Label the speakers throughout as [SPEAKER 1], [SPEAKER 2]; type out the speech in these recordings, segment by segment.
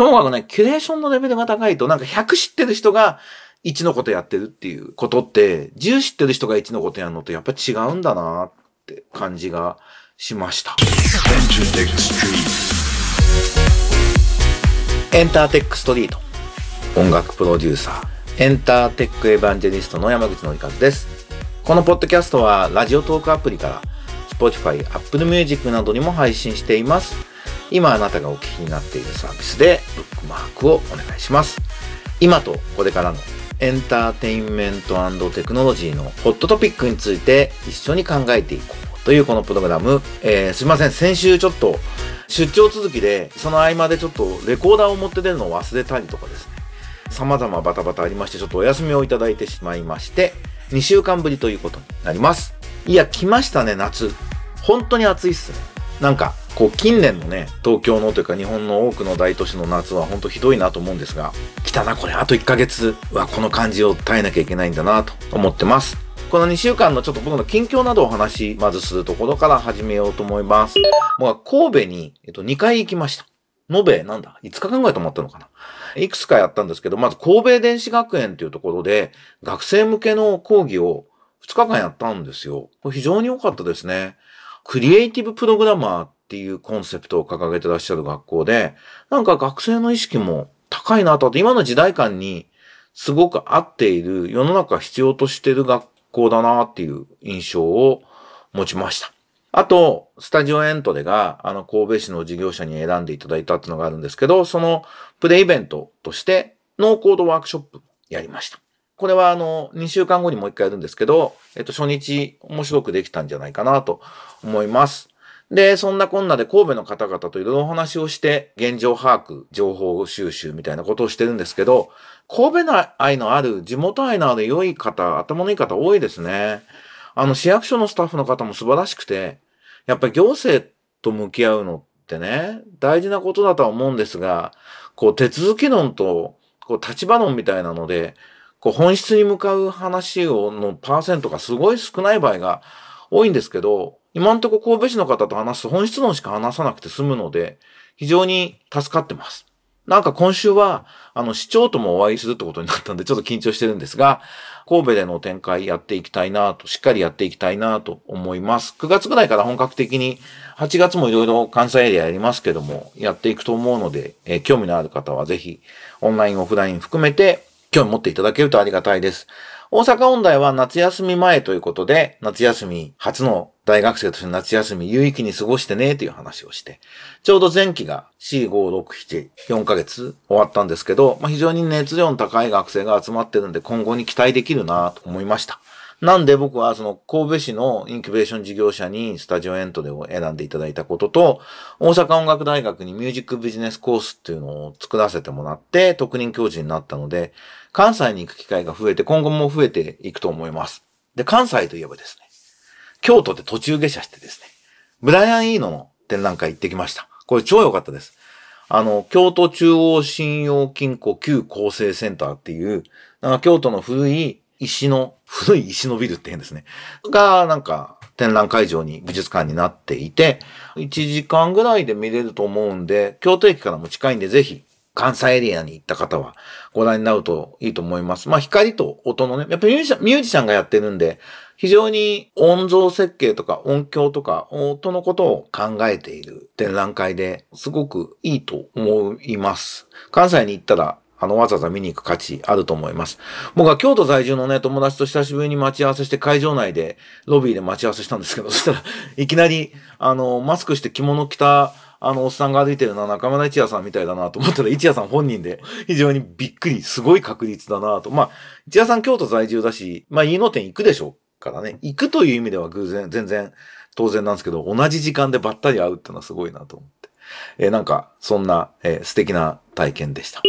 [SPEAKER 1] ともかくね、キュレーションのレベルが高いと、なんか100知ってる人が1のことやってるっていうことって、10知ってる人が1のことやるのとやっぱ違うんだなって感じがしました。エンターテックストリート。音楽プロデューサー、エンターテックエヴァンジェリストの山口のりかずです。このポッドキャストはラジオトークアプリから Spotify、Apple Music などにも配信しています。今あなたがお聞きになっているサービスでマークをお願いします。今とこれからのエンターテインメントテクノロジーのホットトピックについて一緒に考えていこうというこのプログラム。えー、すいません。先週ちょっと出張続きで、その合間でちょっとレコーダーを持って出るのを忘れたりとかですね。様々バタバタありまして、ちょっとお休みをいただいてしまいまして、2週間ぶりということになります。いや、来ましたね、夏。本当に暑いっすね。なんか、こう、近年のね、東京のというか日本の多くの大都市の夏は本当ひどいなと思うんですが、来たな、これ、あと1ヶ月はこの感じを耐えなきゃいけないんだなと思ってます。この2週間のちょっと僕の近況などをお話、まずするところから始めようと思います。もう神戸に、えっと、2回行きました。延べ、なんだ ?5 日間ぐらい泊まったのかないくつかやったんですけど、まず神戸電子学園というところで、学生向けの講義を2日間やったんですよ。これ非常に良かったですね。クリエイティブプログラマーっていうコンセプトを掲げてらっしゃる学校で、なんか学生の意識も高いなと、今の時代感にすごく合っている、世の中必要としてる学校だなっていう印象を持ちました。あと、スタジオエントレが、あの、神戸市の事業者に選んでいただいたっていうのがあるんですけど、そのプレイベントとして、ノーコードワークショップやりました。これはあの、2週間後にもう一回やるんですけど、えっと、初日面白くできたんじゃないかなと思います。で、そんなこんなで神戸の方々といろいろお話をして、現状把握、情報収集みたいなことをしてるんですけど、神戸の愛のある、地元愛のある良い方、頭のいい方多いですね。あの、市役所のスタッフの方も素晴らしくて、やっぱり行政と向き合うのってね、大事なことだとは思うんですが、こう、手続き論と、こう、立場論みたいなので、こう本質に向かう話をのパーセントがすごい少ない場合が多いんですけど、今んとこ神戸市の方と話すと本質論しか話さなくて済むので、非常に助かってます。なんか今週は、あの、市長ともお会いするってことになったんで、ちょっと緊張してるんですが、神戸での展開やっていきたいなと、しっかりやっていきたいなと思います。9月ぐらいから本格的に、8月もいろいろ関西エリアやりますけども、やっていくと思うので、えー、興味のある方はぜひ、オンライン、オフライン含めて、興味持っていただけるとありがたいです。大阪音大は夏休み前ということで、夏休み初の大学生として夏休み有意義に過ごしてねという話をして、ちょうど前期が4、5、6、7、4ヶ月終わったんですけど、まあ、非常に熱量の高い学生が集まってるんで今後に期待できるなと思いました。なんで僕はその神戸市のインキュベーション事業者にスタジオエントレを選んでいただいたことと、大阪音楽大学にミュージックビジネスコースっていうのを作らせてもらって特任教授になったので、関西に行く機会が増えて今後も増えていくと思います。で、関西といえばですね、京都で途中下車してですね、ブライアン・イーノの展覧会行ってきました。これ超良かったです。あの、京都中央信用金庫旧構成センターっていう、なんか京都の古い石の、古い石のビルって変ですね。が、なんか、展覧会場に、美術館になっていて、1時間ぐらいで見れると思うんで、京都駅からも近いんで、ぜひ、関西エリアに行った方はご覧になるといいと思います。まあ、光と音のね、やっぱりミュージシャン、ミュージシャンがやってるんで、非常に音像設計とか音響とか音のことを考えている展覧会ですごくいいと思います。関西に行ったらあの、わざわざ見に行く価値あると思います。僕は京都在住のね、友達と久しぶりに待ち合わせして会場内で、ロビーで待ち合わせしたんですけど、そしたらいきなり、あの、マスクして着物着た、あの、おっさんが歩いてるのは中村一也さんみたいだなと思ったら、一也さん本人で非常にびっくり、すごい確率だなと。まあ、一也さん京都在住だし、まあ、飯野店行くでしょうからね。行くという意味では偶然、全然当然なんですけど、同じ時間でばったり会うってのはすごいなと思って。えー、なんか、そんな、えー、素敵な体験でした。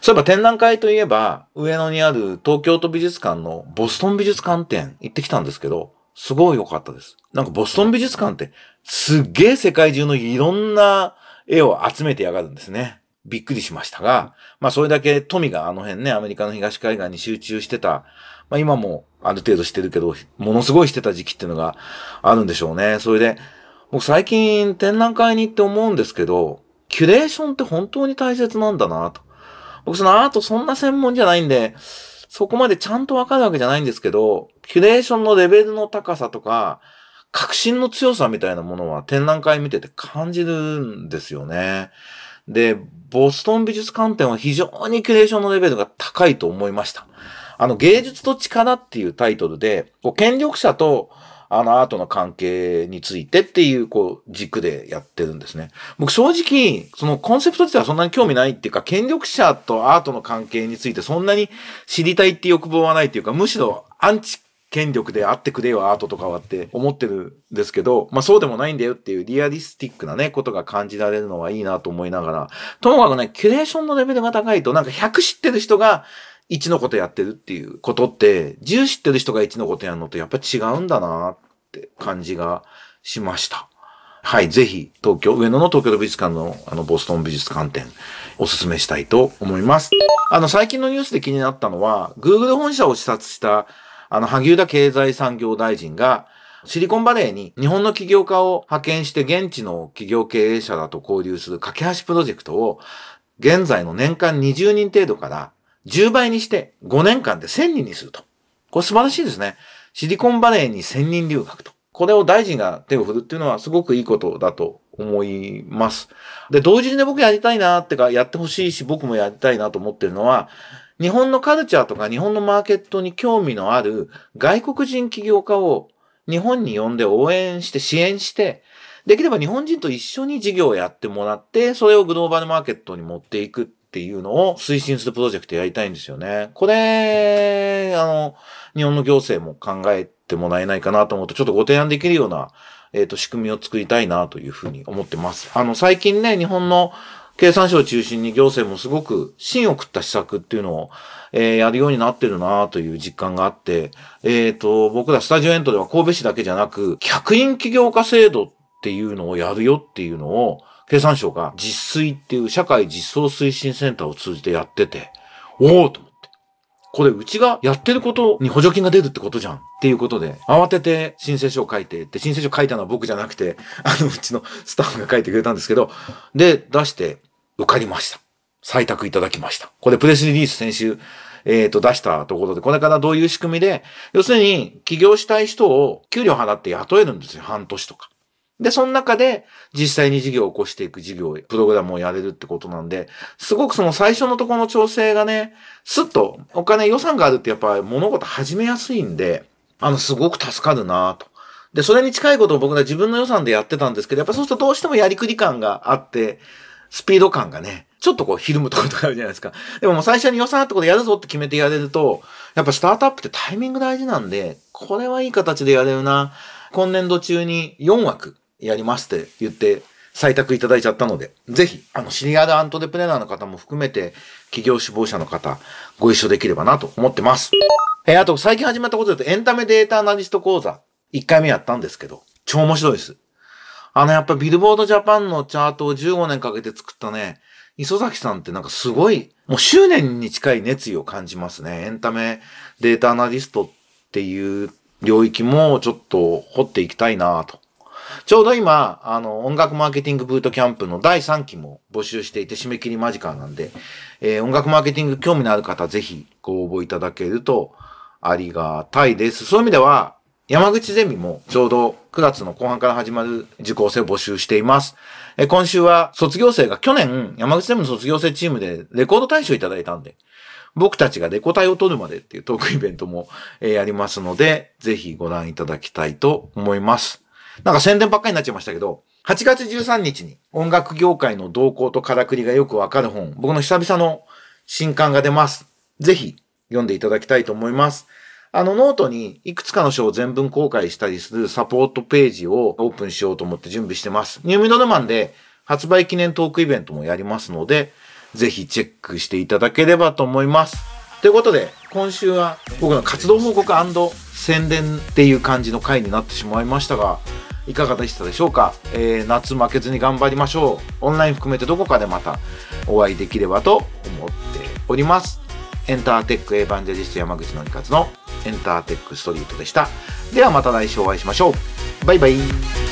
[SPEAKER 1] そういえば展覧会といえば、上野にある東京都美術館のボストン美術館展行ってきたんですけど、すごい良かったです。なんかボストン美術館ってすっげえ世界中のいろんな絵を集めてやがるんですね。びっくりしましたが、まあそれだけ富があの辺ね、アメリカの東海岸に集中してた、まあ今もある程度してるけど、ものすごいしてた時期っていうのがあるんでしょうね。それで、僕最近展覧会に行って思うんですけど、キュレーションって本当に大切なんだなと。僕そのアートそんな専門じゃないんで、そこまでちゃんとわかるわけじゃないんですけど、キュレーションのレベルの高さとか、革新の強さみたいなものは展覧会見てて感じるんですよね。で、ボストン美術観点は非常にキュレーションのレベルが高いと思いました。あの、芸術と力っていうタイトルで、こう権力者とあのアートの関係についてっていう、こう、軸でやってるんですね。僕正直、そのコンセプト自体はそんなに興味ないっていうか、権力者とアートの関係についてそんなに知りたいって欲望はないっていうか、むしろアンチ権力であってくれよ、アートとかはって思ってるんですけど、まあそうでもないんだよっていうリアリスティックなね、ことが感じられるのはいいなと思いながら、ともかくね、キュレーションのレベルが高いと、なんか100知ってる人が1のことやってるっていうことって、10知ってる人が1のことやるのとやっぱ違うんだなって感じがしました。はい、ぜひ、東京、上野の東京美術館のあの、ボストン美術館展、おすすめしたいと思います。あの、最近のニュースで気になったのは、Google 本社を視察した、あの、萩生田経済産業大臣が、シリコンバレーに日本の起業家を派遣して現地の企業経営者だと交流する架け橋プロジェクトを、現在の年間20人程度から10倍にして5年間で1000人にすると。これ素晴らしいですね。シリコンバレーに1000人留学と。これを大臣が手を振るっていうのはすごくいいことだと思います。で、同時に、僕やりたいなってか、やってほしいし、僕もやりたいなと思ってるのは、日本のカルチャーとか日本のマーケットに興味のある外国人起業家を日本に呼んで応援して支援して、できれば日本人と一緒に事業をやってもらって、それをグローバルマーケットに持っていくっっていうのを推進するプロジェクトやりたいんですよね。これ、あの、日本の行政も考えてもらえないかなと思って、ちょっとご提案できるような、えっ、ー、と、仕組みを作りたいなというふうに思ってます。あの、最近ね、日本の経産省を中心に行政もすごく芯を食った施策っていうのを、えー、やるようになってるなという実感があって、えっ、ー、と、僕らスタジオエントでは神戸市だけじゃなく、客員起業家制度っていうのをやるよっていうのを、経産省が実推っていう社会実装推進センターを通じてやってて、おおと思って。これうちがやってることに補助金が出るってことじゃんっていうことで、慌てて申請書を書いて、で、申請書書いたのは僕じゃなくて、あの、うちのスタッフが書いてくれたんですけど、で、出して受かりました。採択いただきました。これプレスリリース先週、えっ、ー、と、出したところで、これからどういう仕組みで、要するに、起業したい人を給料払って雇えるんですよ。半年とか。で、その中で実際に事業を起こしていく事業、プログラムをやれるってことなんで、すごくその最初のところの調整がね、すっとお金予算があるってやっぱ物事始めやすいんで、あの、すごく助かるなと。で、それに近いことを僕ら自分の予算でやってたんですけど、やっぱそうするとどうしてもやりくり感があって、スピード感がね、ちょっとこうひるむところとかあるじゃないですか。でももう最初に予算あったことやるぞって決めてやれると、やっぱスタートアップってタイミング大事なんで、これはいい形でやれるな。今年度中に4枠やりますって言って採択いただいちゃったので、ぜひ、あの、シリアルアントレプレナーの方も含めて、企業志望者の方、ご一緒できればなと思ってます。えー、あと、最近始まったことで言うと、エンタメデータアナリスト講座、1回目やったんですけど、超面白いです。あの、やっぱビルボードジャパンのチャートを15年かけて作ったね、磯崎さんってなんかすごい、もう執念に近い熱意を感じますね。エンタメデータアナリストっていう領域もちょっと掘っていきたいなとちょうど今、あの、音楽マーケティングブートキャンプの第3期も募集していて、締め切り間近なんで、えー、音楽マーケティング興味のある方、ぜひご応募いただけるとありがたいです。そういう意味では、山口ゼミもちょうど9月の後半から始まる受講生を募集しています。え今週は卒業生が去年山口ゼミの卒業生チームでレコード大賞いただいたんで、僕たちがレコ大を取るまでっていうトークイベントも、えやりますので、ぜひご覧いただきたいと思います。なんか宣伝ばっかりになっちゃいましたけど、8月13日に音楽業界の動向とからくりがよくわかる本、僕の久々の新刊が出ます。ぜひ読んでいただきたいと思います。あのノートにいくつかの章を全文公開したりするサポートページをオープンしようと思って準備してます。ニューミドルマンで発売記念トークイベントもやりますので、ぜひチェックしていただければと思います。ということで、今週は僕の活動報告宣伝っていう感じの回になってしまいましたが、いかがでしたでしょうか、えー、夏負けずに頑張りましょう。オンライン含めてどこかでまたお会いできればと思っております。エンターテックエヴァンジェリスト山口のりかつのエンターテックストリートでした。ではまた来週お会いしましょう。バイバイ。